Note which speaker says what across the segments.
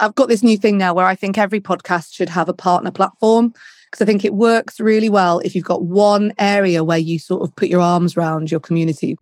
Speaker 1: I've got this new thing now where I think every podcast should have a partner platform because I think it works really well if you've got one area where you sort of put your arms around your community.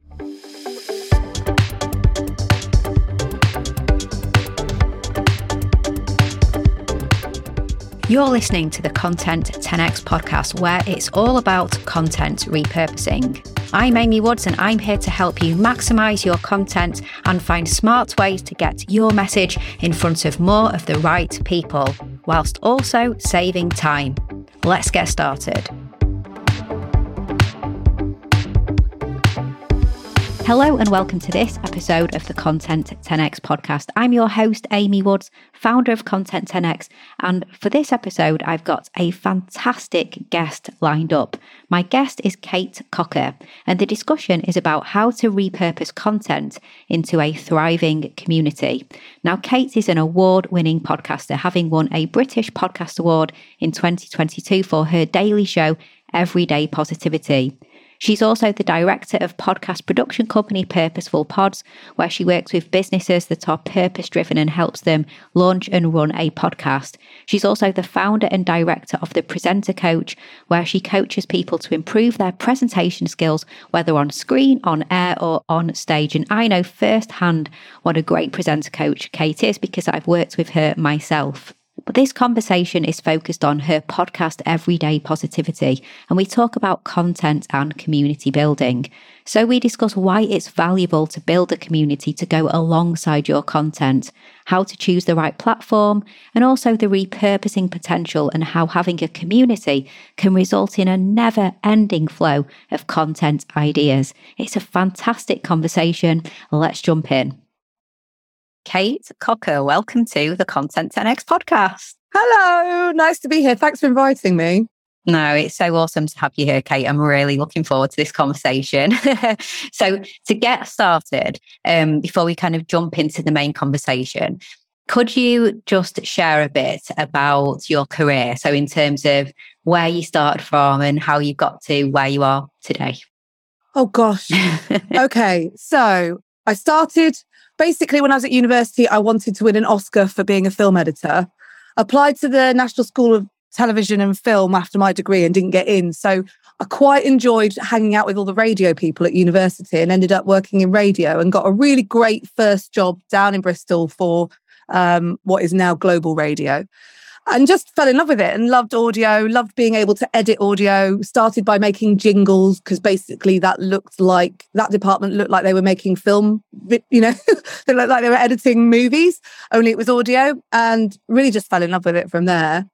Speaker 2: You're listening to the Content 10x podcast, where it's all about content repurposing. I'm Amy Woods, and I'm here to help you maximize your content and find smart ways to get your message in front of more of the right people, whilst also saving time. Let's get started. Hello, and welcome to this episode of the Content 10x podcast. I'm your host, Amy Woods, founder of Content 10x. And for this episode, I've got a fantastic guest lined up. My guest is Kate Cocker, and the discussion is about how to repurpose content into a thriving community. Now, Kate is an award winning podcaster, having won a British Podcast Award in 2022 for her daily show, Everyday Positivity. She's also the director of podcast production company Purposeful Pods, where she works with businesses that are purpose driven and helps them launch and run a podcast. She's also the founder and director of the Presenter Coach, where she coaches people to improve their presentation skills, whether on screen, on air, or on stage. And I know firsthand what a great presenter coach Kate is because I've worked with her myself. But this conversation is focused on her podcast, Everyday Positivity, and we talk about content and community building. So we discuss why it's valuable to build a community to go alongside your content, how to choose the right platform, and also the repurposing potential and how having a community can result in a never ending flow of content ideas. It's a fantastic conversation. Let's jump in. Kate Cocker, welcome to the Content 10X podcast.
Speaker 1: Hello, nice to be here. Thanks for inviting me.
Speaker 2: No, it's so awesome to have you here, Kate. I'm really looking forward to this conversation. so, to get started, um, before we kind of jump into the main conversation, could you just share a bit about your career? So, in terms of where you started from and how you got to where you are today.
Speaker 1: Oh, gosh. okay. So, I started basically, when I was at university, I wanted to win an Oscar for being a film editor. Applied to the National School of Television and Film after my degree and didn't get in. So I quite enjoyed hanging out with all the radio people at university and ended up working in radio and got a really great first job down in Bristol for um, what is now Global Radio and just fell in love with it and loved audio, loved being able to edit audio. Started by making jingles because basically that looked like that department looked like they were making film, you know, they looked like they were editing movies, only it was audio, and really just fell in love with it from there.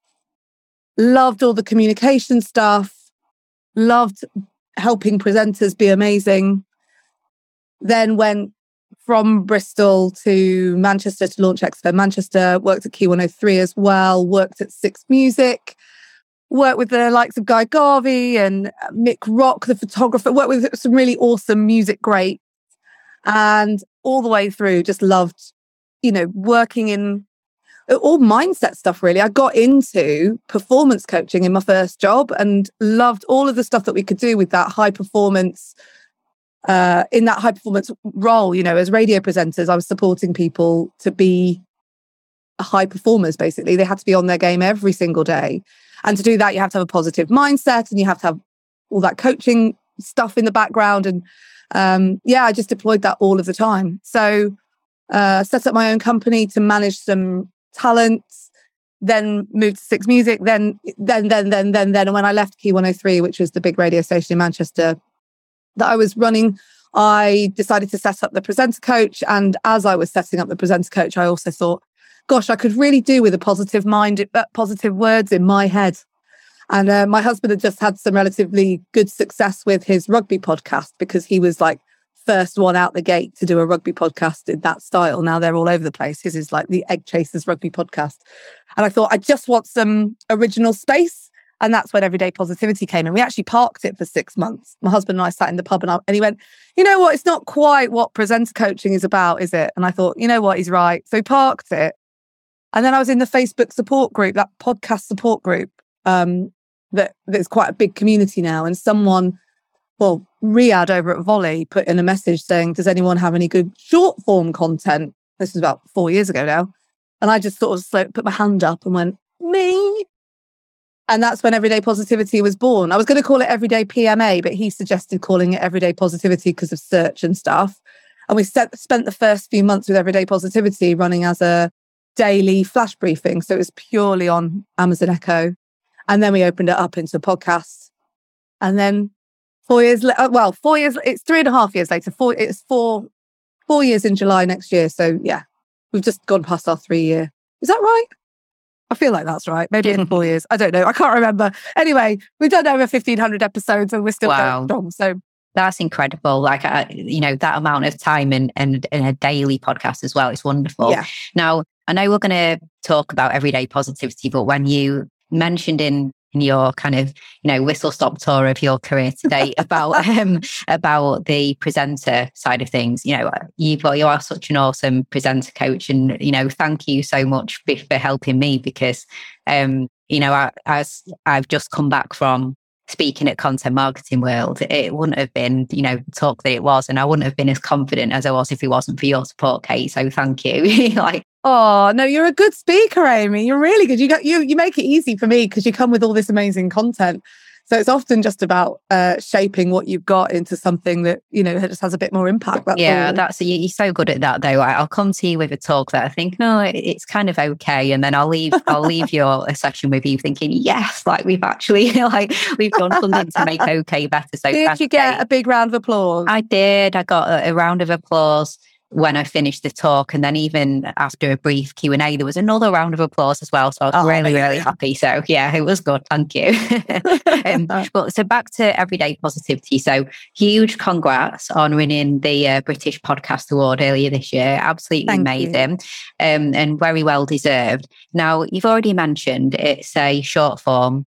Speaker 1: Loved all the communication stuff, loved helping presenters be amazing. Then went from Bristol to Manchester to launch XFM Manchester, worked at Key 103 as well, worked at Six Music, worked with the likes of Guy Garvey and Mick Rock, the photographer, worked with some really awesome music great. And all the way through, just loved, you know, working in uh, all mindset stuff really. I got into performance coaching in my first job and loved all of the stuff that we could do with that high performance uh, in that high performance role, you know, as radio presenters, I was supporting people to be high performers, basically. They had to be on their game every single day. And to do that, you have to have a positive mindset and you have to have all that coaching stuff in the background. And um, yeah, I just deployed that all of the time. So uh, set up my own company to manage some talents, then moved to Six Music, then, then, then, then, then, then. And when I left Key 103, which was the big radio station in Manchester, that I was running, I decided to set up the presenter coach. And as I was setting up the presenter coach, I also thought, gosh, I could really do with a positive mind, uh, positive words in my head. And uh, my husband had just had some relatively good success with his rugby podcast because he was like first one out the gate to do a rugby podcast in that style. Now they're all over the place. His is like the Egg Chasers rugby podcast. And I thought, I just want some original space. And that's when everyday positivity came. And we actually parked it for six months. My husband and I sat in the pub and, I, and he went, You know what? It's not quite what presenter coaching is about, is it? And I thought, You know what? He's right. So he parked it. And then I was in the Facebook support group, that podcast support group, um, that there's quite a big community now. And someone, well, Riyadh over at Volley put in a message saying, Does anyone have any good short form content? This was about four years ago now. And I just sort of put my hand up and went, me. And that's when Everyday Positivity was born. I was going to call it Everyday PMA, but he suggested calling it Everyday Positivity because of search and stuff. And we set, spent the first few months with Everyday Positivity running as a daily flash briefing. So it was purely on Amazon Echo. And then we opened it up into a podcast. And then four years, le- uh, well, four years, it's three and a half years later. Four, it's four, four years in July next year. So yeah, we've just gone past our three year. Is that right? I feel like that's right. Maybe in four years. I don't know. I can't remember. Anyway, we've done over 1500 episodes and we're still wow. going strong. So
Speaker 2: that's incredible. Like, uh, you know, that amount of time and, and, and a daily podcast as well. It's wonderful.
Speaker 1: Yeah.
Speaker 2: Now, I know we're going to talk about everyday positivity, but when you mentioned in in your kind of you know whistle stop tour of your career today about um about the presenter side of things you know you well you are such an awesome presenter coach and you know thank you so much for, for helping me because um you know I, as I've just come back from speaking at Content Marketing World, it wouldn't have been, you know, talk that it was. And I wouldn't have been as confident as I was if it wasn't for your support, Kate. So thank you. like,
Speaker 1: Oh no, you're a good speaker, Amy. You're really good. You got you you make it easy for me because you come with all this amazing content. So it's often just about uh, shaping what you've got into something that you know just has a bit more impact.
Speaker 2: That's yeah, all. that's you're so good at that though. I'll come to you with a talk that I think no, it's kind of okay, and then I'll leave. I'll leave your a session with you thinking yes, like we've actually like we've done something to make okay better. So
Speaker 1: did you get a big round of applause?
Speaker 2: I did. I got a, a round of applause when I finished the talk. And then even after a brief Q&A, there was another round of applause as well. So I was oh, really, really happy. So yeah, it was good. Thank you. um, but so back to everyday positivity. So huge congrats on winning the uh, British Podcast Award earlier this year. Absolutely Thank amazing um, and very well deserved. Now, you've already mentioned it's a short form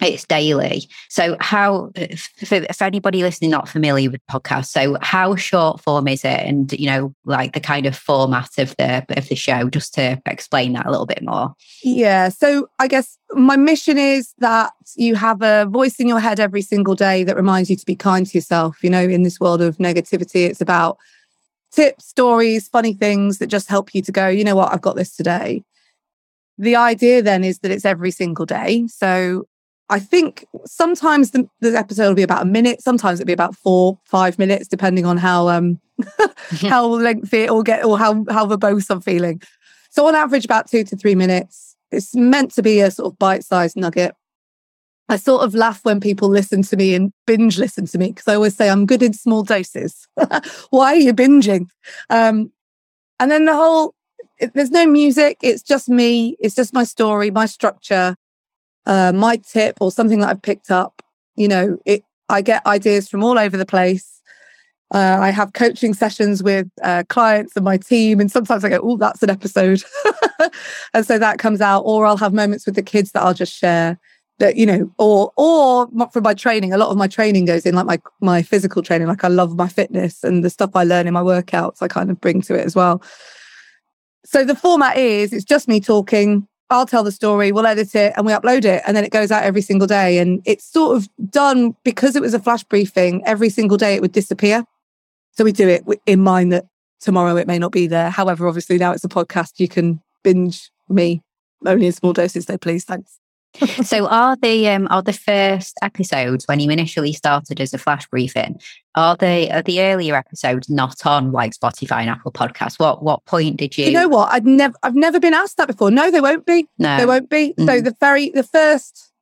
Speaker 2: it's daily. So, how uh, for, for, anybody listening not familiar with podcasts, so how short form is it, and you know, like the kind of format of the of the show, just to explain that a little bit more.
Speaker 1: Yeah. So, I guess my mission is that you have a voice in your head every single day that reminds you to be kind to yourself. You know, in this world of negativity, it's about tips, stories, funny things that just help you to go. You know what? I've got this today. The idea then is that it's every single day. So I think sometimes the, the, episode will be about a minute, sometimes it'll be about four, five minutes, depending on how um how lengthy it will get or how how verbose I'm feeling. So on average, about two to three minutes. It's meant to be a sort of bite-sized nugget. I sort of laugh when people listen to me and binge listen to me because I always say I'm good in small doses. Why are you binging? Um, and then the whole there's no music. It's just me. It's just my story, my structure uh, my tip or something that I've picked up. You know, it, I get ideas from all over the place. Uh, I have coaching sessions with uh, clients and my team, and sometimes I go, "Oh, that's an episode," and so that comes out. Or I'll have moments with the kids that I'll just share. That you know, or or from my training. A lot of my training goes in like my my physical training. Like I love my fitness and the stuff I learn in my workouts. I kind of bring to it as well. So the format is it's just me talking I'll tell the story, we'll edit it and we upload it. And then it goes out every single day. And it's sort of done because it was a flash briefing, every single day it would disappear. So we do it in mind that tomorrow it may not be there. However, obviously now it's a podcast, you can binge me only in small doses, though, please. Thanks
Speaker 2: so are the um are the first episodes when you initially started as a flash briefing are they are the earlier episodes not on like spotify and apple podcasts? What what point did you
Speaker 1: you know what? I'd never i've never been asked that before. No they won't be. No. They won't be. Mm. so the very the first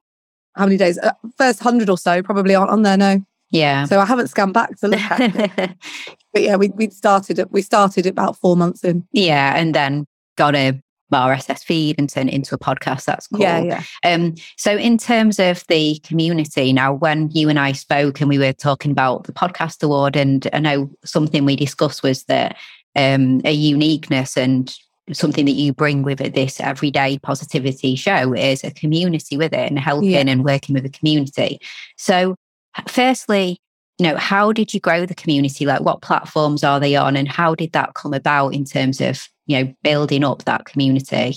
Speaker 1: how many days? Uh, first hundred or so probably aren't on there no.
Speaker 2: Yeah.
Speaker 1: So i haven't scanned back to look at it. But yeah we, we started we started about four months in.
Speaker 2: Yeah and then got a RSS feed and turn it into a podcast. That's cool.
Speaker 1: Yeah, yeah.
Speaker 2: Um, so in terms of the community, now when you and I spoke and we were talking about the podcast award, and I know something we discussed was that um, a uniqueness and something that you bring with it, this everyday positivity show is a community with it and helping yeah. and working with a community. So firstly, you know, how did you grow the community? Like what platforms are they on and how did that come about in terms of you know, building up that community?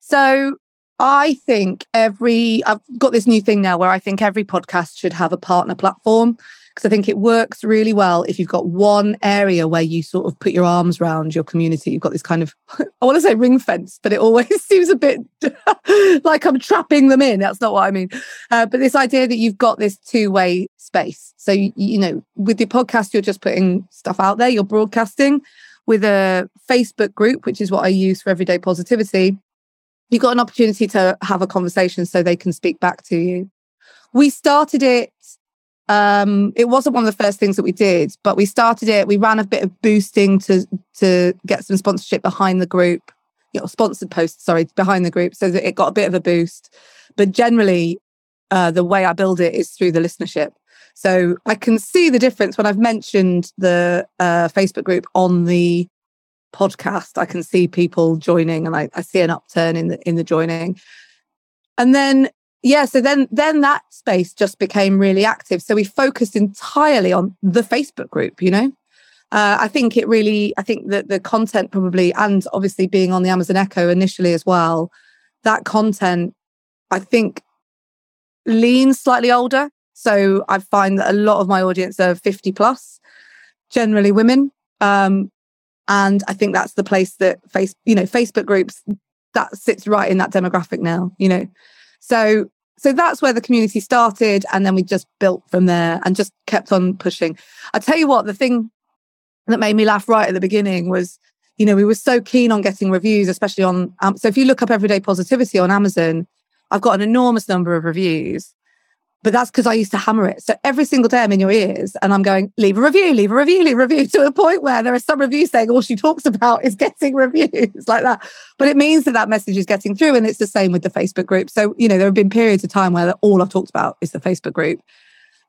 Speaker 1: So I think every, I've got this new thing now where I think every podcast should have a partner platform because I think it works really well if you've got one area where you sort of put your arms around your community. You've got this kind of, I want to say ring fence, but it always seems a bit like I'm trapping them in. That's not what I mean. Uh, but this idea that you've got this two way space. So, you, you know, with your podcast, you're just putting stuff out there, you're broadcasting. With a Facebook group, which is what I use for everyday positivity, you've got an opportunity to have a conversation so they can speak back to you. We started it um, it wasn't one of the first things that we did, but we started it. We ran a bit of boosting to to get some sponsorship behind the group, you know, sponsored posts, sorry, behind the group, so that it got a bit of a boost. But generally, uh, the way I build it is through the listenership. So I can see the difference when I've mentioned the uh, Facebook group on the podcast. I can see people joining, and I, I see an upturn in the in the joining. And then yeah so then then that space just became really active so we focused entirely on the facebook group you know uh, i think it really i think that the content probably and obviously being on the amazon echo initially as well that content i think leans slightly older so i find that a lot of my audience are 50 plus generally women. Um, and i think that's the place that face you know facebook groups that sits right in that demographic now you know. So so that's where the community started and then we just built from there and just kept on pushing. I tell you what the thing that made me laugh right at the beginning was you know we were so keen on getting reviews especially on um, so if you look up everyday positivity on amazon i've got an enormous number of reviews but that's because I used to hammer it. So every single day I'm in your ears and I'm going, leave a review, leave a review, leave a review to a point where there are some reviews saying all she talks about is getting reviews like that. But it means that that message is getting through. And it's the same with the Facebook group. So, you know, there have been periods of time where all I've talked about is the Facebook group.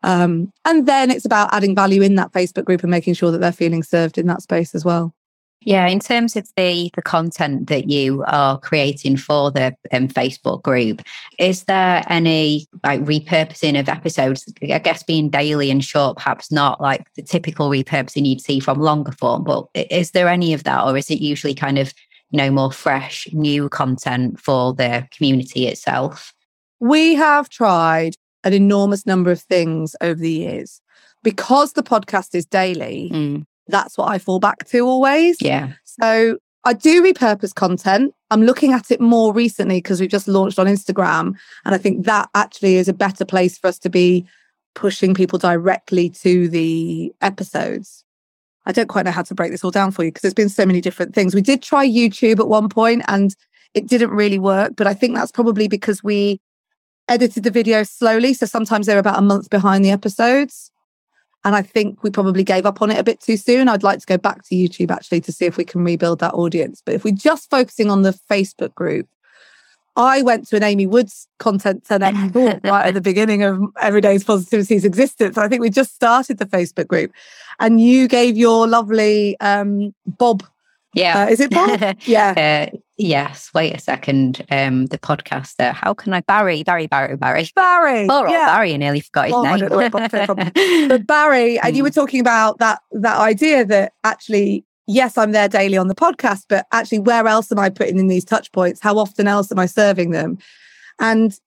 Speaker 1: Um, and then it's about adding value in that Facebook group and making sure that they're feeling served in that space as well.
Speaker 2: Yeah, in terms of the the content that you are creating for the um, Facebook group, is there any like repurposing of episodes? I guess being daily and short, perhaps not like the typical repurposing you'd see from longer form. But is there any of that, or is it usually kind of you know more fresh, new content for the community itself?
Speaker 1: We have tried an enormous number of things over the years because the podcast is daily. Mm that's what I fall back to always.
Speaker 2: Yeah.
Speaker 1: So I do repurpose content. I'm looking at it more recently because we've just launched on Instagram. And I think that actually is a better place for us to be pushing people directly to the episodes. I don't quite know how to break this all down for you because there's been so many different things. We did try YouTube at one point and it didn't really work, but I think that's probably because we edited the video slowly. So sometimes they're about a month behind the episodes. And I think we probably gave up on it a bit too soon. I'd like to go back to YouTube actually to see if we can rebuild that audience. But if we're just focusing on the Facebook group, I went to an Amy Woods content center right at the beginning of Everyday's Positivity's existence. I think we just started the Facebook group. And you gave your lovely um, Bob
Speaker 2: yeah.
Speaker 1: Uh, is it Bob?
Speaker 2: yeah. Uh, yes. Wait a second. Um, the podcaster. How can I? Barry, Barry, Barry, Barry.
Speaker 1: Barry.
Speaker 2: All right, yeah. Barry. I nearly forgot his oh,
Speaker 1: name. but Barry, and you were mm. talking about that that idea that actually, yes, I'm there daily on the podcast, but actually, where else am I putting in these touch points? How often else am I serving them? And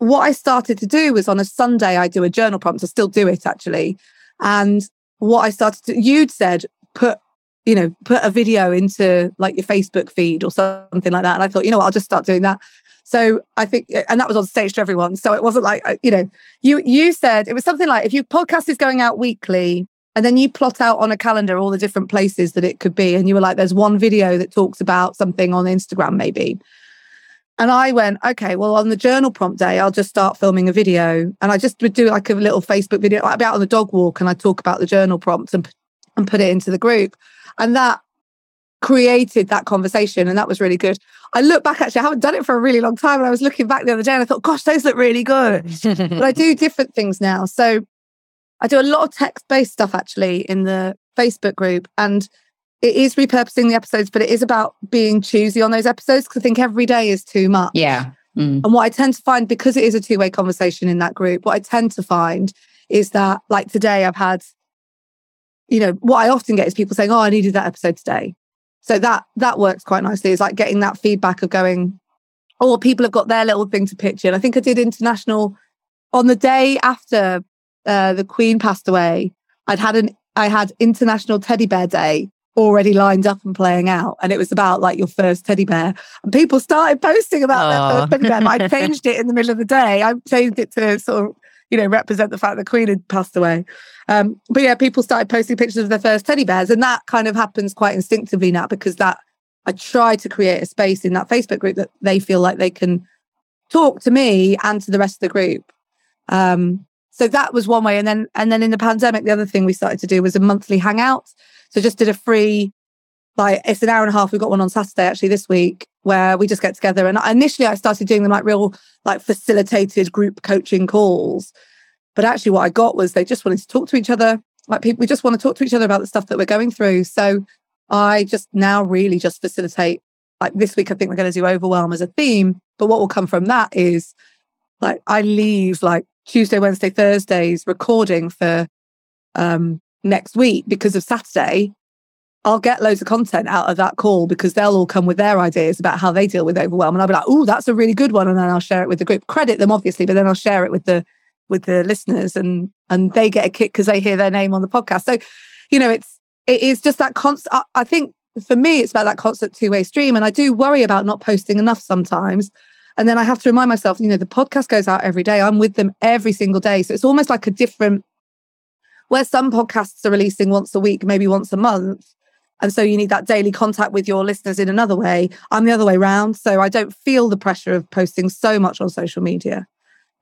Speaker 1: what I started to do was on a Sunday, I do a journal prompt. I still do it actually. And what I started to, you'd said, put you know, put a video into like your Facebook feed or something like that. And I thought, you know what, I'll just start doing that. So I think, and that was on stage to everyone. So it wasn't like, uh, you know, you you said it was something like if your podcast is going out weekly, and then you plot out on a calendar all the different places that it could be, and you were like, there's one video that talks about something on Instagram, maybe. And I went, okay, well, on the journal prompt day, I'll just start filming a video. And I just would do like a little Facebook video. I'd be out on the dog walk and I talk about the journal prompts and, and put it into the group. And that created that conversation. And that was really good. I look back, actually, I haven't done it for a really long time. And I was looking back the other day and I thought, gosh, those look really good. but I do different things now. So I do a lot of text based stuff actually in the Facebook group. And it is repurposing the episodes, but it is about being choosy on those episodes because I think every day is too much.
Speaker 2: Yeah.
Speaker 1: Mm. And what I tend to find, because it is a two way conversation in that group, what I tend to find is that, like today, I've had you know, what I often get is people saying, "Oh, I needed that episode today." So that that works quite nicely. It's like getting that feedback of going, "Oh, people have got their little thing to pitch in." I think I did international on the day after uh, the Queen passed away, I'd had an I had International Teddy Bear Day already lined up and playing out, and it was about like your first teddy bear, and people started posting about their first teddy bear. I changed it in the middle of the day. I changed it to sort of you know represent the fact that the Queen had passed away. Um, but yeah, people started posting pictures of their first teddy bears, and that kind of happens quite instinctively now because that I try to create a space in that Facebook group that they feel like they can talk to me and to the rest of the group. Um, so that was one way. And then and then in the pandemic, the other thing we started to do was a monthly hangout. So just did a free, like it's an hour and a half. We've got one on Saturday actually this week where we just get together. And initially I started doing them like real like facilitated group coaching calls. But actually what I got was they just wanted to talk to each other. Like people we just want to talk to each other about the stuff that we're going through. So I just now really just facilitate like this week I think we're going to do overwhelm as a theme. But what will come from that is like I leave like Tuesday, Wednesday, Thursdays recording for um, next week because of Saturday. I'll get loads of content out of that call because they'll all come with their ideas about how they deal with overwhelm. And I'll be like, oh, that's a really good one. And then I'll share it with the group. Credit them, obviously, but then I'll share it with the with the listeners and and they get a kick because they hear their name on the podcast. So, you know, it's it is just that constant I, I think for me it's about that constant two-way stream. And I do worry about not posting enough sometimes and then I have to remind myself, you know, the podcast goes out every day. I'm with them every single day. So it's almost like a different, where some podcasts are releasing once a week, maybe once a month. And so you need that daily contact with your listeners in another way. I'm the other way around. So I don't feel the pressure of posting so much on social media.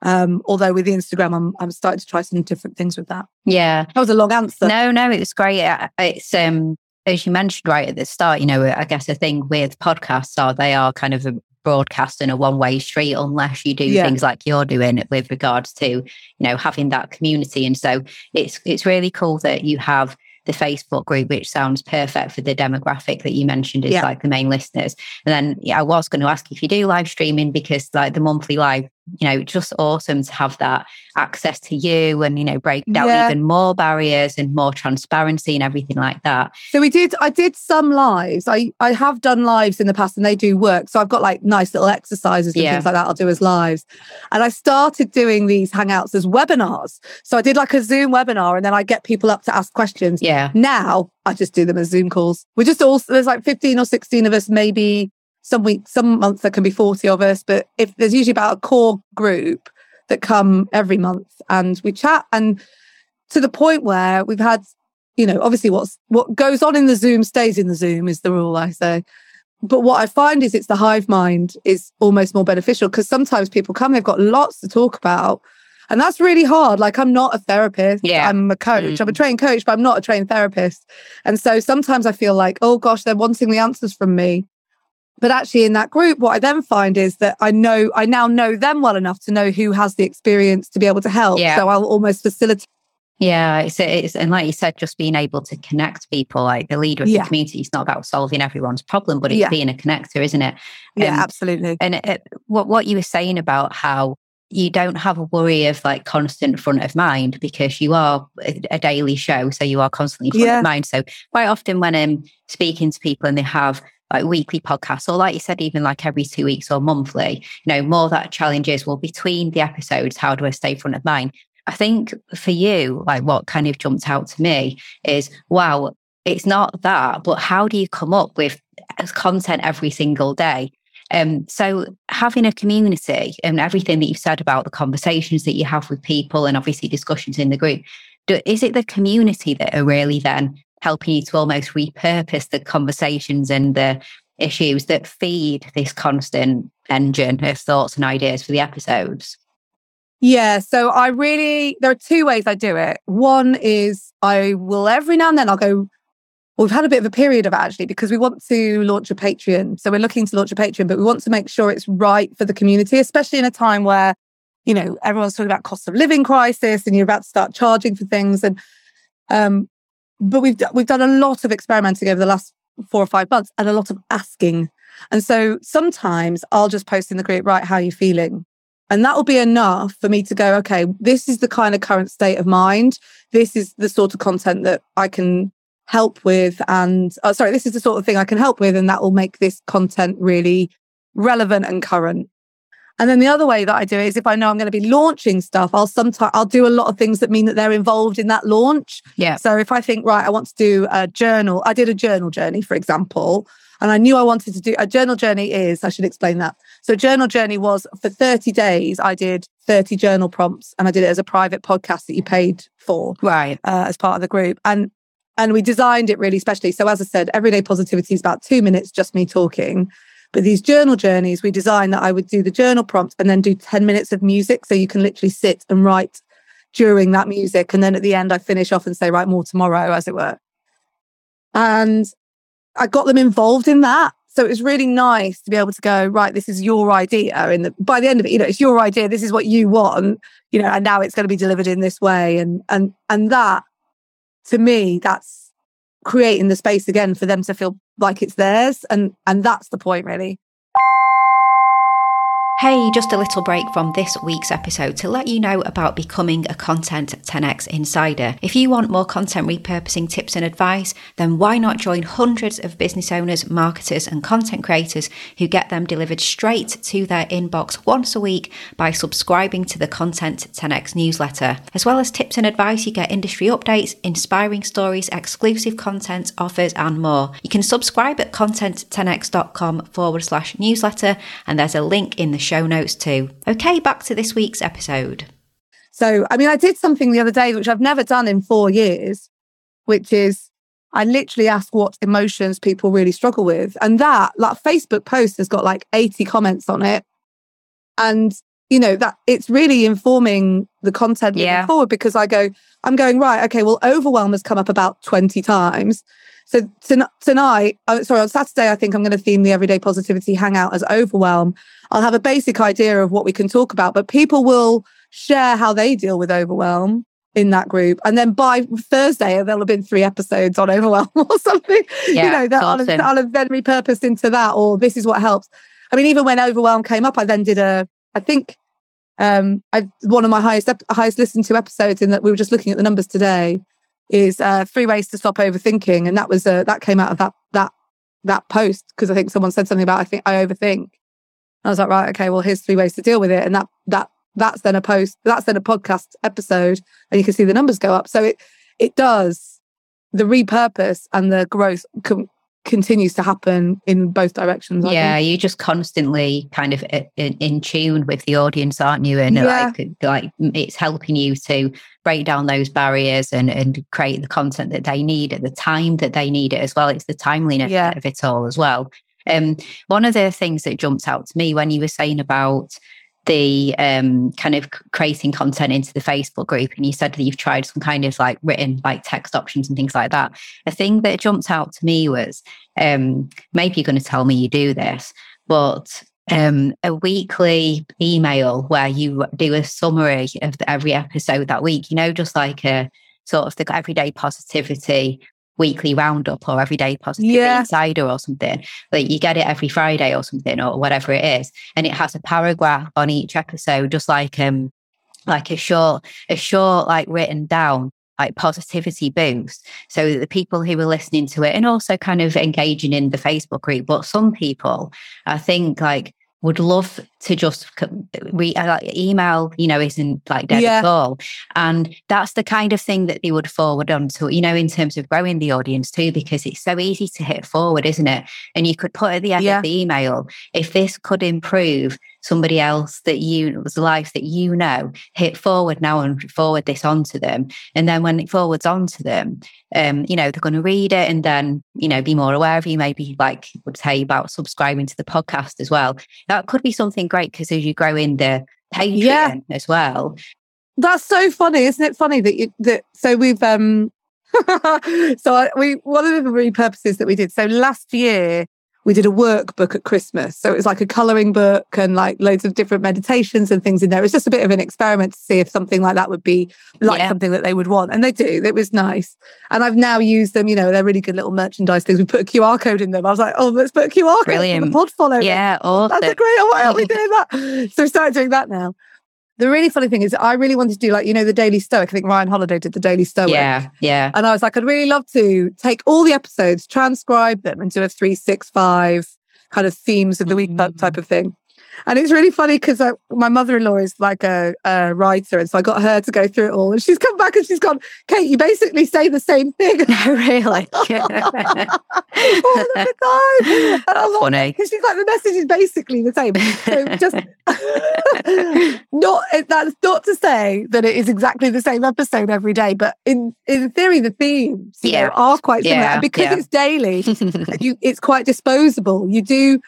Speaker 1: Um, although with the Instagram, I'm I'm starting to try some different things with that.
Speaker 2: Yeah,
Speaker 1: that was a long answer.
Speaker 2: No, no, it was great. It's um as you mentioned right at the start. You know, I guess the thing with podcasts are they are kind of a, broadcast broadcasting a one way street unless you do yeah. things like you're doing with regards to you know having that community and so it's it's really cool that you have the Facebook group, which sounds perfect for the demographic that you mentioned is yeah. like the main listeners. And then yeah, I was going to ask if you do live streaming because like the monthly live you know, just awesome to have that access to you and, you know, break down yeah. even more barriers and more transparency and everything like that.
Speaker 1: So we did, I did some lives. I, I have done lives in the past and they do work. So I've got like nice little exercises and yeah. things like that I'll do as lives. And I started doing these hangouts as webinars. So I did like a Zoom webinar and then I get people up to ask questions.
Speaker 2: Yeah.
Speaker 1: Now I just do them as Zoom calls. We're just all, there's like 15 or 16 of us, maybe some weeks, some months there can be 40 of us, but if there's usually about a core group that come every month and we chat and to the point where we've had, you know, obviously what's what goes on in the Zoom stays in the Zoom is the rule I say. But what I find is it's the hive mind is almost more beneficial because sometimes people come, they've got lots to talk about. And that's really hard. Like I'm not a therapist.
Speaker 2: Yeah.
Speaker 1: I'm a coach. Mm. I'm a trained coach, but I'm not a trained therapist. And so sometimes I feel like, oh gosh, they're wanting the answers from me. But actually, in that group, what I then find is that I know, I now know them well enough to know who has the experience to be able to help.
Speaker 2: Yeah.
Speaker 1: So I'll almost facilitate.
Speaker 2: Yeah, it's, it's and like you said, just being able to connect people, like the leader of yeah. the community, it's not about solving everyone's problem, but it's yeah. being a connector, isn't it?
Speaker 1: Yeah, um, absolutely.
Speaker 2: And it, what what you were saying about how you don't have a worry of like constant front of mind because you are a, a daily show, so you are constantly front yeah. of mind. So quite often when I'm speaking to people and they have like weekly podcasts, or like you said, even like every two weeks or monthly, you know, more that challenge is well, between the episodes, how do I stay front of mind? I think for you, like what kind of jumped out to me is wow, it's not that, but how do you come up with content every single day? Um, so having a community and everything that you've said about the conversations that you have with people and obviously discussions in the group, do, is it the community that are really then helping you to almost repurpose the conversations and the issues that feed this constant engine of thoughts and ideas for the episodes?
Speaker 1: Yeah, so I really, there are two ways I do it. One is I will every now and then I'll go, we've had a bit of a period of actually because we want to launch a Patreon. So we're looking to launch a Patreon, but we want to make sure it's right for the community, especially in a time where, you know, everyone's talking about cost of living crisis and you're about to start charging for things. And um, but we've we've done a lot of experimenting over the last four or five months and a lot of asking. And so sometimes I'll just post in the group, right, how are you feeling? And that will be enough for me to go, okay, this is the kind of current state of mind. This is the sort of content that I can help with. And oh, sorry, this is the sort of thing I can help with. And that will make this content really relevant and current. And then the other way that I do it is if I know I'm going to be launching stuff, I'll sometimes I'll do a lot of things that mean that they're involved in that launch.
Speaker 2: Yeah.
Speaker 1: So if I think, right, I want to do a journal, I did a journal journey, for example, and I knew I wanted to do a journal journey is, I should explain that. So journal journey was for 30 days, I did 30 journal prompts and I did it as a private podcast that you paid for
Speaker 2: Right.
Speaker 1: uh, as part of the group. And and we designed it really specially. So as I said, everyday positivity is about two minutes, just me talking. But these journal journeys, we designed that I would do the journal prompt and then do 10 minutes of music. So you can literally sit and write during that music. And then at the end, I finish off and say, write more tomorrow, as it were. And I got them involved in that. So it was really nice to be able to go, right, this is your idea. And by the end of it, you know, it's your idea. This is what you want, you know, and now it's going to be delivered in this way. And and and that to me, that's creating the space again for them to feel like it's theirs. And and that's the point really.
Speaker 2: Hey, just a little break from this week's episode to let you know about becoming a Content 10x insider. If you want more content repurposing tips and advice, then why not join hundreds of business owners, marketers, and content creators who get them delivered straight to their inbox once a week by subscribing to the Content 10x newsletter. As well as tips and advice, you get industry updates, inspiring stories, exclusive content, offers, and more. You can subscribe at content10x.com forward slash newsletter, and there's a link in the show notes too. Okay, back to this week's episode.
Speaker 1: So I mean, I did something the other day which I've never done in four years, which is I literally asked what emotions people really struggle with. And that, like Facebook post has got like 80 comments on it. And you know, that it's really informing the content moving
Speaker 2: Yeah.
Speaker 1: forward because I go, I'm going, right, okay, well, overwhelm has come up about 20 times. So ton- tonight, oh, sorry, on Saturday, I think I'm going to theme the Everyday Positivity Hangout as overwhelm. I'll have a basic idea of what we can talk about, but people will share how they deal with overwhelm in that group. And then by Thursday, there'll have been three episodes on overwhelm or something.
Speaker 2: Yeah,
Speaker 1: you know, that I'll,
Speaker 2: awesome.
Speaker 1: have, I'll have then repurposed into that, or this is what helps. I mean, even when overwhelm came up, I then did a, I think, um, I one of my highest highest listened to episodes in that we were just looking at the numbers today is uh, three ways to stop overthinking, and that was uh, that came out of that that that post because I think someone said something about I think I overthink. I was like, right, okay, well, here's three ways to deal with it, and that that that's then a post, that's then a podcast episode, and you can see the numbers go up. So it it does the repurpose and the growth com- continues to happen in both directions. I
Speaker 2: yeah,
Speaker 1: think.
Speaker 2: you're just constantly kind of in, in tune with the audience, aren't you? And
Speaker 1: Yeah.
Speaker 2: like, like it's helping you to break down those barriers and, and create the content that they need at the time that they need it as well. It's the timeliness
Speaker 1: Yeah.
Speaker 2: of it all as well. Um, one of the things that jumped out to me when you were saying about the um, kind of creating content into the Facebook group, and you said that you've tried some kind of like written like text options and things like that. A thing that jumped out to me was um, maybe you're going to tell me you do this, but um, a weekly email where you do a summary of the, every episode that week, you know, just like a sort of the everyday positivity weekly roundup or everyday positivity
Speaker 1: Yeah.
Speaker 2: insider or something. Like you get it every Friday or something or whatever it is. And it has a paragraph on each episode, just like um like a short, a short like written down like positivity boost so that the people who are listening to it and also kind of engaging in the Facebook group. But some people, I think, like would love to just re- uh, email, you know, isn't like dead
Speaker 1: Yeah.
Speaker 2: at all. And that's the kind of thing that they would forward on to, you know, in terms of growing the audience too, because it's so easy to hit forward, isn't it? And you could put at the end
Speaker 1: Yeah.
Speaker 2: of the email, if this could improve somebody else that you was life that you know, hit forward now and forward this on to them. And then when it forwards on to them, um, you know, they're going to read it and then, you know, be more aware of you, maybe like would say about subscribing to the podcast as well. That could be something great because as you grow in the Patreon
Speaker 1: Yeah.
Speaker 2: as well.
Speaker 1: That's so funny, isn't it? Funny that you that so we've um so I, we one of the repurposes that we did. So last year we did a workbook at Christmas. So it was like a colouring book and like loads of different meditations and things in there. It was just a bit of an experiment to see if something like that would be like
Speaker 2: Yeah.
Speaker 1: something that they would want. And they do. It was nice. And I've now used them, you know, they're really good little merchandise things. We put a QR code in them. I was like, oh, let's put a QR code
Speaker 2: in
Speaker 1: the pod follow.
Speaker 2: Yeah, awesome.
Speaker 1: That's a great. Oh, why aren't we doing that? So we started doing that now. The really funny thing is, I really wanted to do like you know the Daily Stoic. I think Ryan Holiday did the Daily Stoic.
Speaker 2: yeah, yeah.
Speaker 1: And I was like, I'd really love to take all the episodes, transcribe them, and do a three, six, five kind of themes of the week
Speaker 2: Mm.
Speaker 1: type of thing. And it's really funny because uh, my mother in law is like a, a, writer. And so I got her to go through it all. And she's come back and she's gone, Kate, you basically say the same thing.
Speaker 2: No, really? all
Speaker 1: the time. And I'm
Speaker 2: funny.
Speaker 1: Because she's like, the message is basically the same. So just not, that's not to say that it is exactly the same episode every day, but in, in theory, the themes yeah. know, are quite similar. Yeah. And because yeah. it's daily, you, it's quite disposable. You do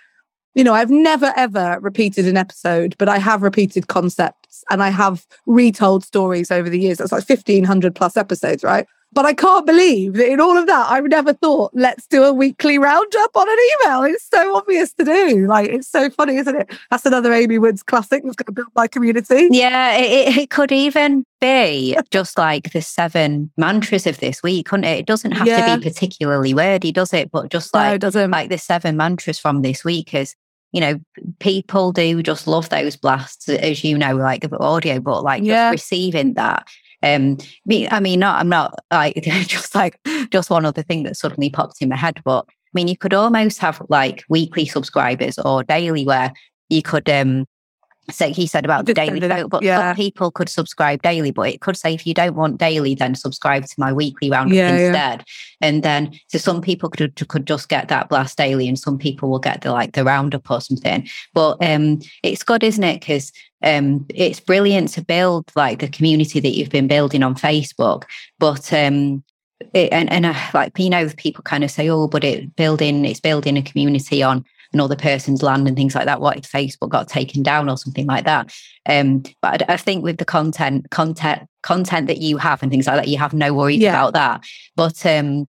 Speaker 1: you know, I've never ever repeated an episode, but I have repeated concepts and I have retold stories over the years. That's like 1500 plus episodes, right? But I can't believe that in all of that, I've never thought, let's do a weekly roundup on an email. It's so obvious to do. Like, it's so funny, isn't it? That's another Amy Woods classic that's going to build my community.
Speaker 2: Yeah, it, it could even be just like the seven mantras of this week, couldn't it? It doesn't have yeah. to be particularly wordy, does it? But just like, no, doesn't. like the seven mantras from this week is you know, people do just love those blasts, as you know, like the audio, but like yeah. just receiving that. Um, me, I mean, not, I'm not like just like just one other thing that suddenly popped in my head, but I mean, you could almost have like weekly subscribers or daily where you could um so he said about the daily vote, but yeah. people could subscribe daily. But it could say if you don't want daily, then subscribe to my weekly roundup yeah, instead. Yeah. And then so some people could could just get that blast daily, and some people will get the like the roundup or something. But um, it's good, isn't it? Because um, it's brilliant to build like the community that you've been building on Facebook. But um, it, and and uh, like you know, people kind of say, oh, but it building it's building a community on another person's land and things like that. What if Facebook got taken down or something like that? Um, but I, I, think with the content, content, content that you have and things like that, you have no worries yeah. about that. But um,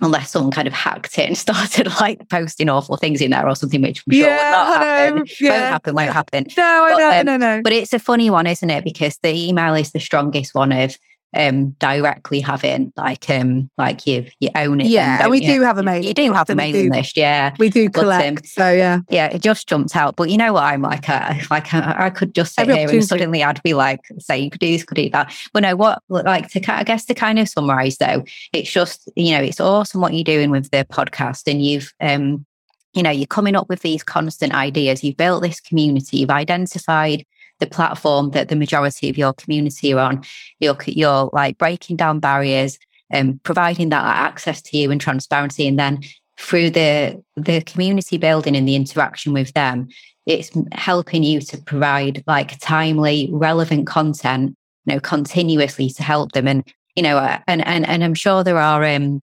Speaker 2: unless someone kind of hacked it and started like posting awful things in there or something, which I'm sure yeah, will not happen. Yeah. Won't happen, won't happen.
Speaker 1: No, I but, know, um, no, no.
Speaker 2: But it's a funny one, isn't it? Because the email is the strongest one of um directly having like um like you you own it
Speaker 1: yeah and we
Speaker 2: you?
Speaker 1: do have a mailing
Speaker 2: you do have a mailing list yeah.
Speaker 1: We do collect but, um, so yeah.
Speaker 2: yeah it just jumps out but you know what i'm like uh, like uh, I could just sit Every here and suddenly i'd be like say you could do this could do that. But no what like to i guess to kind of summarize though it's just you know it's awesome what you're doing with the podcast and you've um you know you're coming up with these constant ideas. You've built this community you've identified the platform that the majority of your community are on. You're, you're like breaking down barriers and providing that access to you and transparency. And then through the, the community building and the interaction with them, it's helping you to provide like timely, relevant content, you know, continuously to help them. And, you know, and, and, and I'm sure there are, um,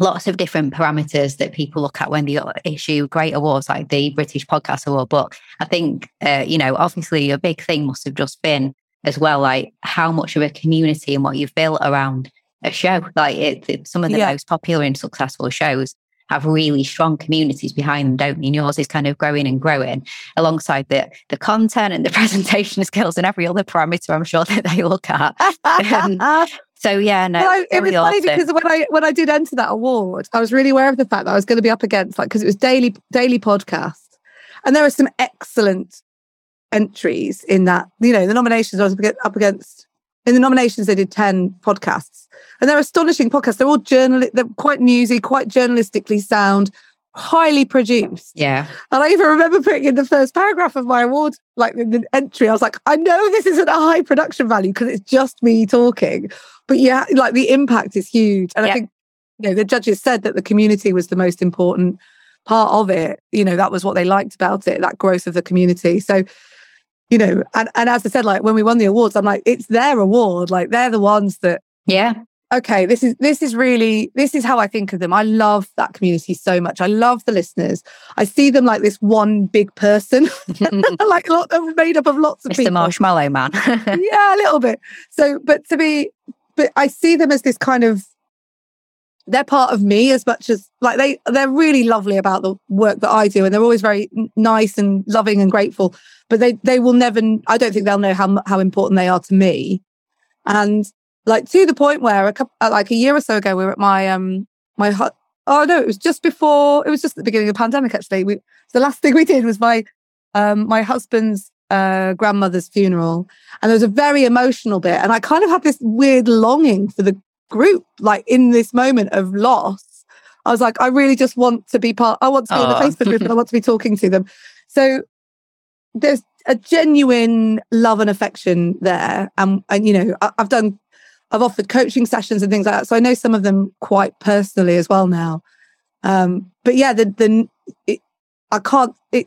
Speaker 2: lots of different parameters that people look at when they issue great awards like the British Podcast Award. But I think, uh, you know, obviously a big thing must have just been as well, like how much of a community and what you've built around a show. Like it, it some of the yeah. most popular and successful shows have really strong communities behind them, don't you? And yours is kind of growing and growing alongside the the content and the presentation skills and every other parameter I'm sure that they look at. um, so yeah, no.
Speaker 1: I, it was funny because when I when I did enter that award, I was really aware of the fact that I was going to be up against like because it was daily daily podcast, and there are some excellent entries in that. You know, the nominations I was up against. In the nominations, they did ten podcasts, and they're astonishing podcasts. They're all journal. They're quite newsy, quite journalistically sound, highly produced.
Speaker 2: Yeah.
Speaker 1: And I even remember putting in the first paragraph of my award, like in the entry, I was like, I know this isn't a high production value because it's just me talking, but yeah, like the impact is huge. And I think, you know, the judges said that the community was the most important part of it. You know, that was what they liked about it, that growth of the community. So, you know, and, and as I said, like when we won the awards, I'm like, it's their award. Like they're the ones that
Speaker 2: yeah
Speaker 1: okay this is this is really this is how i think of them. I love that community so much. I love the listeners. I see them like this one big person like a lot they're made up of lots of
Speaker 2: Mr.
Speaker 1: people.
Speaker 2: Marshmallow man.
Speaker 1: Yeah a little bit. So but to be but i see them as this kind of they're part of me as much as like they they're really lovely about the work that i do and they're always very nice and loving and grateful. But they they will never i don't think they'll know how how important they are to me. And like to the point where a couple, uh, like a year or so ago, we were at my um my oh no, it was just before it was just at the beginning of the pandemic. Actually, we the last thing we did was my um my husband's uh, grandmother's funeral, and there was a very emotional bit, and I kind of had this weird longing for the group, like in this moment of loss. I was like, I really just want to be part. I want to be in the Facebook group, and I want to be talking to them. So there's a genuine love and affection there. And, and you know, I, I've done, I've offered coaching sessions and things like that. So I know some of them quite personally as well now. Um, but yeah, the, the, it, I can't, it,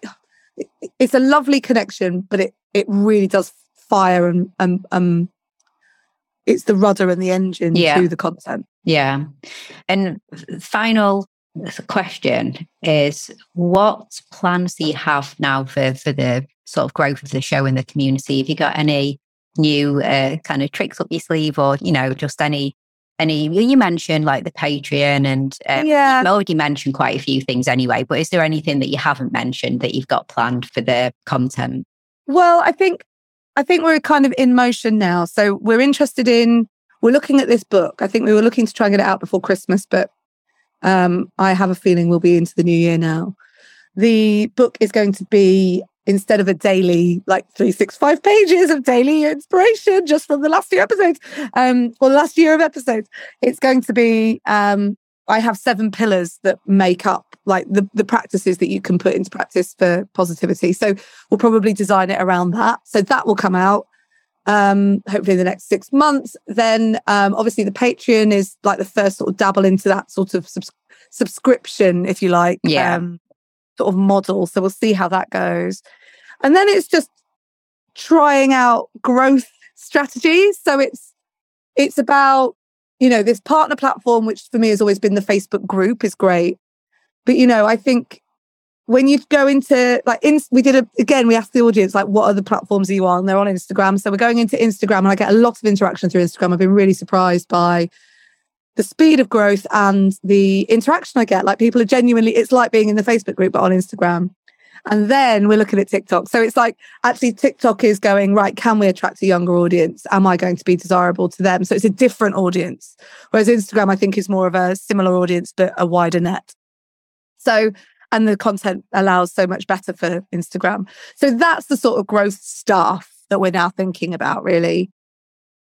Speaker 1: it, it's a lovely connection, but it, it really does fire and, and, um, it's the rudder and the engine
Speaker 2: Yeah.
Speaker 1: to the content.
Speaker 2: Yeah. And final question is what plans do you have now for, for the sort of growth of the show in the community? Have you got any new uh, kind of tricks up your sleeve or, you know, just any, any, you mentioned like the Patreon and uh,
Speaker 1: yeah.
Speaker 2: I've already mentioned quite a few things anyway, but is there anything that you haven't mentioned that you've got planned for the content?
Speaker 1: Well, I think I think we're kind of in motion now. So we're interested in we're looking at this book. I think we were looking to try and get it out before Christmas, but um, I have a feeling we'll be into the new year now. The book is going to be instead of a daily like 365 pages of daily inspiration just from the last few episodes um or the last year of episodes it's going to be um i have seven pillars that make up like the, the practices that you can put into practice for positivity. So we'll probably design it around that. So that will come out um hopefully in the next six months. Then um obviously the patreon is like the first sort of dabble into that sort of subs- subscription if you like
Speaker 2: Yeah.
Speaker 1: um sort of model. So we'll see how that goes and then it's just trying out growth strategies. So it's it's about you know this partner platform which for me has always been the facebook group is great. But you know i think when you go into like in, we did a again we asked the audience like what other platforms are you on? They're on instagram. So we're going into instagram and i get a lot of interaction through instagram. I've been really surprised by the speed of growth and the interaction i get. Like people are genuinely it's like being in the facebook group but on instagram and then we're looking at tiktok so it's like actually tiktok is going right can we attract a younger audience am i going to be desirable to them so it's a different audience whereas instagram i think is more of a similar audience but a wider net so and the content allows so much better for Instagram. So that's the sort of growth stuff that we're now thinking about, really.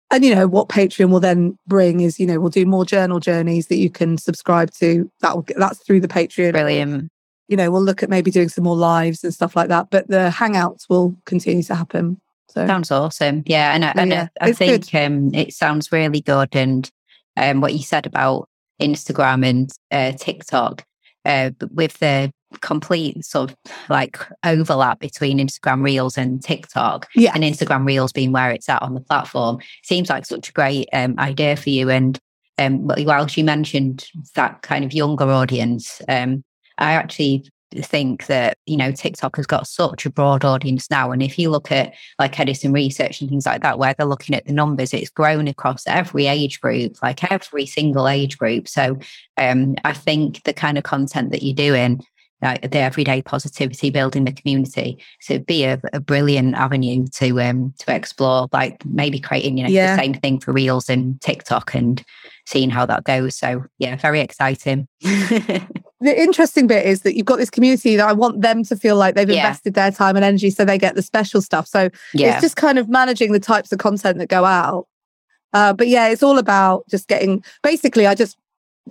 Speaker 1: And you know what Patreon will then bring is, you know, we'll do more journal journeys that you can subscribe to. That will that's through the Patreon.
Speaker 2: Brilliant.
Speaker 1: You know, we'll look at maybe doing some more lives and stuff like that. But the hangouts will continue to happen. So
Speaker 2: Sounds awesome. Yeah. And, I- and
Speaker 1: yeah,
Speaker 2: I, I think um, it sounds really good. And um, what you said about Instagram and uh, TikTok, uh, with the complete sort of like overlap between Instagram Reels and TikTok,
Speaker 1: yeah,
Speaker 2: and Instagram Reels being where it's at on the platform, seems like such a great um, idea for you. And um, whilst you mentioned that kind of younger audience, um, I actually think that you know TikTok has got such a broad audience now, and if you look at like Edison research and things like that, where they're looking at the numbers, it's grown across every age group, like every single age group. So um, I think the kind of content that you're doing like the everyday positivity building the community so it'd be a, a brilliant avenue to um to explore like maybe creating you know
Speaker 1: Yeah.
Speaker 2: the same thing for reels and tiktok and seeing how that goes so yeah very exciting
Speaker 1: the interesting bit is that you've got this community that I want them to feel like they've
Speaker 2: Yeah.
Speaker 1: invested their time and energy so they get the special stuff. So
Speaker 2: yeah
Speaker 1: it's just kind of managing the types of content that go out. Uh, but yeah, it's all about just getting basically, I just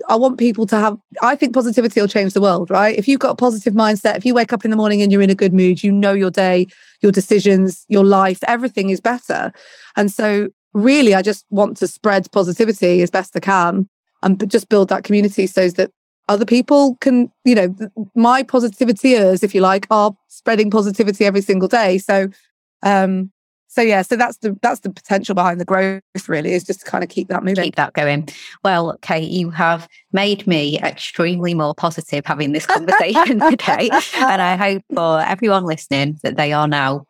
Speaker 1: I want people to have I think positivity will change the world, right? If you've got a positive mindset, if you wake up in the morning and you're in a good mood, you know your day, your decisions, your life, everything is better. And so really I just want to spread positivity as best I can and just build that community so that other people can, you know, my positiviteers, if you like, are spreading positivity every single day. So um so yeah, so that's the that's the potential behind the growth really is just to kind of keep that moving.
Speaker 2: keep that going well kate you have made me extremely more positive having this conversation today and i hope for everyone listening that they are now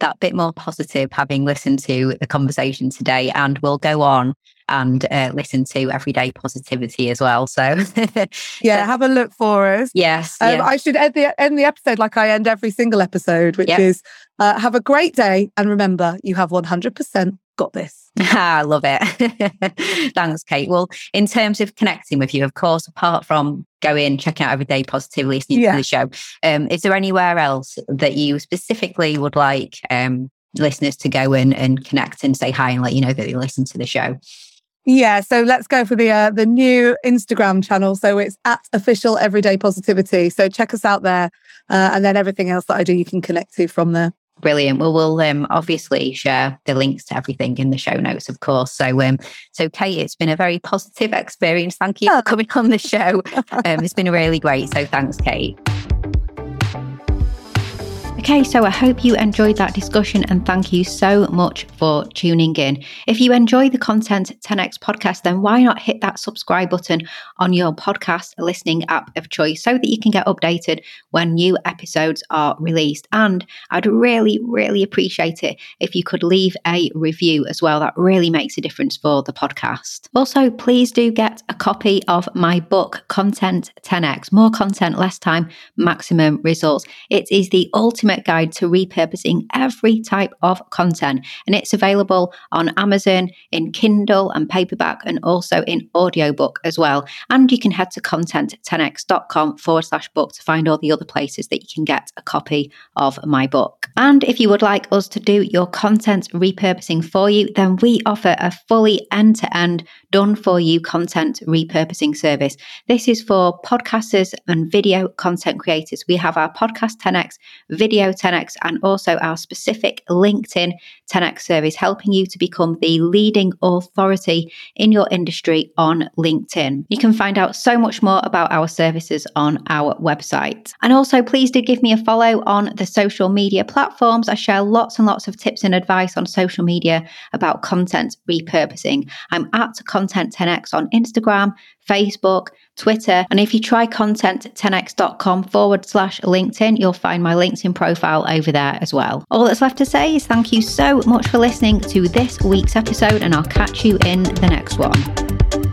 Speaker 2: that bit more positive having listened to the conversation today and we'll go on and uh, listen to everyday positivity as well so
Speaker 1: yeah, have a look for us.
Speaker 2: yes
Speaker 1: Um,
Speaker 2: yeah.
Speaker 1: I should end the end the episode like I end every single episode, which
Speaker 2: Yep.
Speaker 1: is uh, have a great day and remember you have one hundred percent got this.
Speaker 2: I love it. Thanks, Kate. Well, in terms of connecting with you, of course, apart from going, checking out Everyday Positivity, listening
Speaker 1: Yeah.
Speaker 2: to the show, um, is there anywhere else that you specifically would like um, listeners to go in and connect and say hi and let you know that they listen to the show?
Speaker 1: Yeah, so let's go for the uh, the new Instagram channel. So it's at official everyday positivity. So check us out there. Uh, and then everything else that I do, you can connect to from there.
Speaker 2: Brilliant. Well, we'll um, obviously share the links to everything in the show notes, of course. So, um, so Kate, it's been a very positive experience. Thank you for coming on the show. Um, it's been really great. So, thanks, Kate. Okay, so I hope you enjoyed that discussion and thank you so much for tuning in. If you enjoy the Content 10x podcast, then why not hit that subscribe button on your podcast listening app of choice so that you can get updated when new episodes are released? And I'd really, really appreciate it if you could leave a review as well. That really makes a difference for the podcast. Also, please do get a copy of my book, Content 10x More Content, Less Time, Maximum Results. It is the ultimate ultimate guide to repurposing every type of content. And it's available on Amazon in Kindle and paperback and also in audiobook as well. And you can head to content10x.com forward slash book to find all the other places that you can get a copy of my book. And if you would like us to do your content repurposing for you, then we offer a fully end to end done for you content repurposing service. This is for podcasters and video content creators. We have our Podcast 10x video 10x and also our specific LinkedIn 10x service, helping you to become the leading authority in your industry on LinkedIn. You can find out so much more about our services on our website. And also, please do give me a follow on the social media platforms. I share lots and lots of tips and advice on social media about content repurposing. I'm at Content 10x on Instagram, Facebook, Twitter. And if you try content10x.com forward slash LinkedIn, you'll find my LinkedIn profile over there as well. All that's left to say is thank you so much for listening to this week's episode, and I'll catch you in the next one.